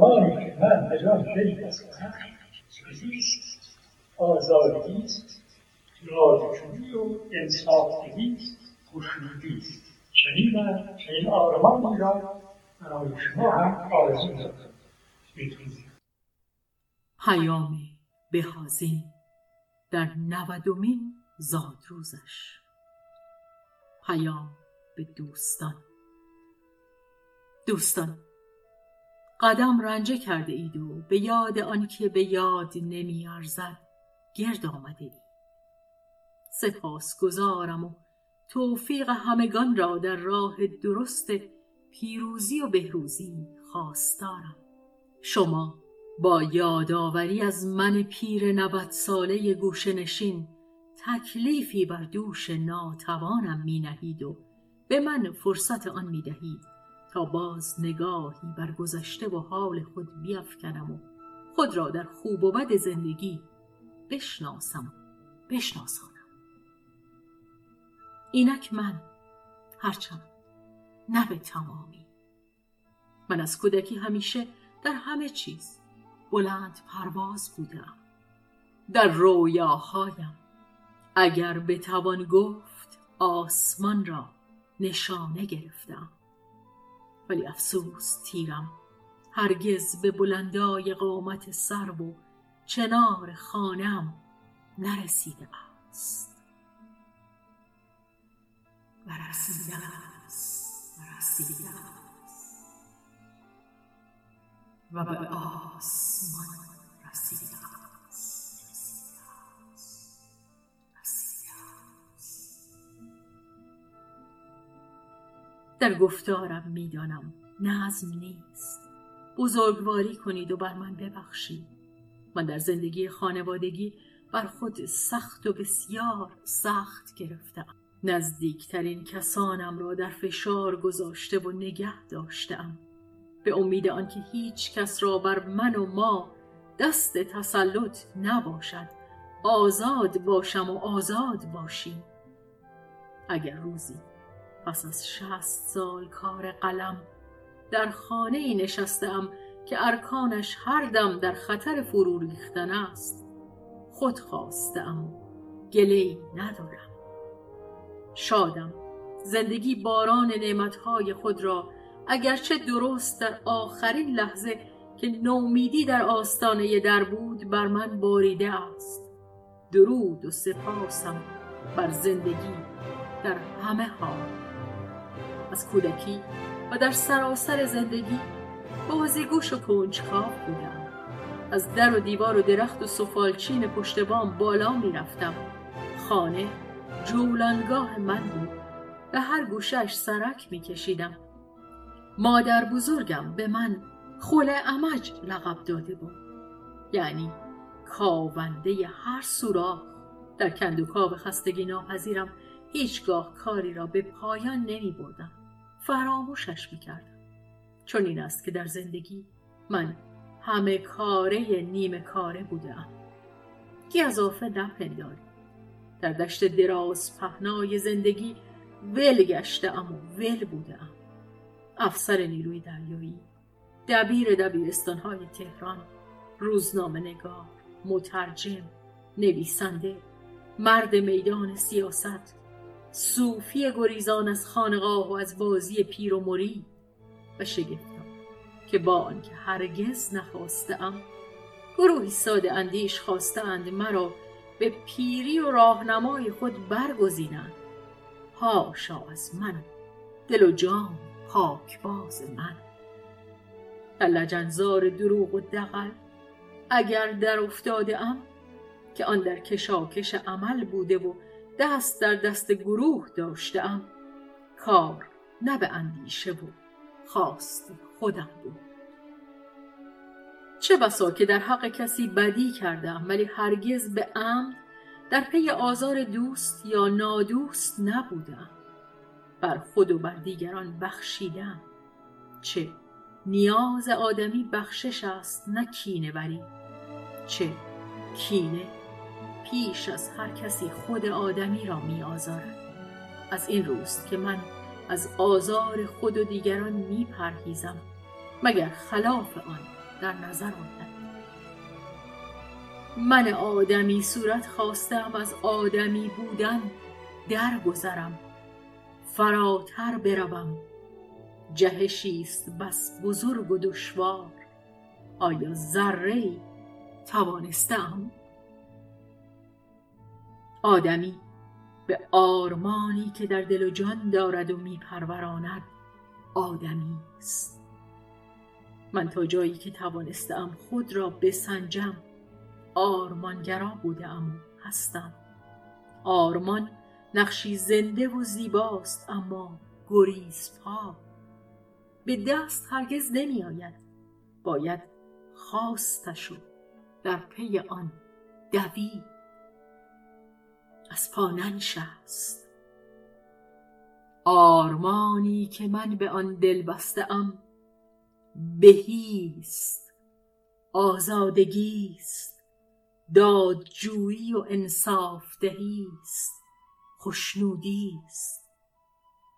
زمانی که من از آن دل بزنم زیست آزادی است رازجویی و انصافدهی خوشنودی. است چنین چنین آرمانی را برای شما هم آرزو دارم. پیام بهازین در نودمین زادروزش. پیام به دوستان. دوستان قدم رنجه کرده اید و به یاد آنکه به یاد نمی ارزد گرد آمده اید. سپاس گذارم و توفیق همگان را در راه درست پیروزی و بهروزی خواستارم. شما با یادآوری از من پیر نوت ساله گوشنشین تکلیفی بر دوش ناتوانم می نهید و به من فرصت آن می دهید. تا باز نگاهی بر گذشته و حال خود بیافکنم و خود را در خوب و بد زندگی بشناسم بشناسانم. اینک من هرچند نه به تمامی. من از کودکی همیشه در همه چیز بلند پرواز بودم. در رویاهایم اگر بتوان گفت آسمان را نشانه گرفتم. ولی افسوس تیرم. هرگز به بلندای قامت سر و چنار خانم نرسیده است. و و به آسمان رسیده در گفتارم می‌دانم نظم نیست. بزرگواری کنید و بر من ببخشید. من در زندگی خانوادگی بر خود سخت و بسیار سخت گرفتم نزدیکترین کسانم را در فشار گذاشته و نگه داشتم به امید آنکه هیچ کس را بر من و ما دست تسلط نباشد آزاد باشم و آزاد باشیم. اگر روزی پس از شست سال کار قلم در خانه ای نشستم که ارکانش هر دم در خطر فرو ریختن است خود خواستم گله ندارم. شادم زندگی باران نعمتهای خود را اگرچه درست در آخرین لحظه که نومیدی در آستانه در بود بر من باریده است. درود و سپاسم بر زندگی در همه حال. از کودکی و در سراسر زندگی بازیگوش و کنجکاو بودم. از در و دیوار و درخت و سفالچین پشت بام بالا می‌رفتم. خانه جولانگاه من بود. به هر گوشش سرک میکشیدم. مادر بزرگم به من خول امج لقب داده بود. یعنی کاونده هر سوراخ. در کندوکاو خستگی ناپذیرم هیچگاه کاری را به پایان نمی بردم فراموشش می‌کردم. چون این است که در زندگی من همه کاره نیمه کاره بودم گذافه نپنداری. در دشت دراز پهنای زندگی ول گشتم و ول بودم افسر نیروی دریایی دبیر دبیرستانهای تهران روزنامه نگار مترجم نویسنده مرد میدان سیاست صوفی گریزان از خانقاه و از بازی پیر و مرید و شگفتم که با آنکه هرگز نخواستم گروهی ساده اندیش خواستند مرا به پیری و راهنمای خود برگزینند. هاشا از من دل و جان پاکباز من. در لجنزار دروغ و دقل اگر در افتاده ام که آن در کشاکش عمل بوده و دست در دست گروه داشتم. کار نه به اندیشه بود خواست خودم بود. چه بسا که در حق کسی بدی کردم ولی هرگز به عمد در پی آزار دوست یا نادوست نبودم. بر خود و بر دیگران بخشیدم. چه نیاز آدمی بخشش است نه کینه بری چه کینه پیش از هر کسی خود آدمی را می آزارد. از این روست که من از آزار خود و دیگران می پرهیزم مگر خلاف آن در نظر آید من آدمی صورت خواستم از آدمی بودن درگذرم. فراتر بروم. جهشی است بس بزرگ و دشوار. آیا ذره توانستم؟ آدمی به آرمانی که در دل و جان دارد و میپروراند آدمی است. من تا جایی که توانستم خود را بسنجم آرمانگرا بودم و هستم. آرمان نقشی زنده و زیباست اما گریز پا به دست هرگز نمی آید باید خواستشو در پی آن دوید. از پا ننشست آرمانی که من به آن دل بسته ام بهیست آزادگیست دادجویی و انصاف دهیست خوشنودیست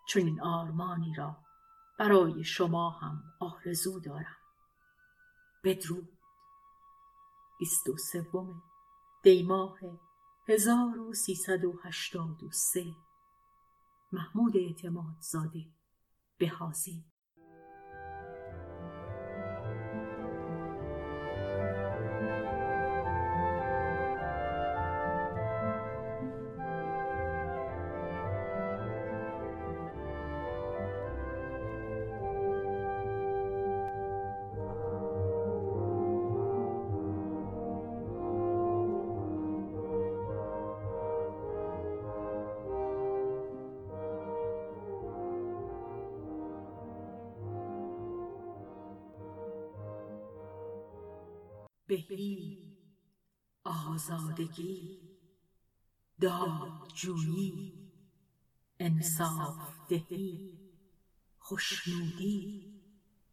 چون این آرمانی را برای شما هم آرزو دارم. بدرود. بیست و سوم دیماه 1383 محمود اعتمادزاده بهازی. بهی آزادگی دادجویی انصاف دهی خوشنودی.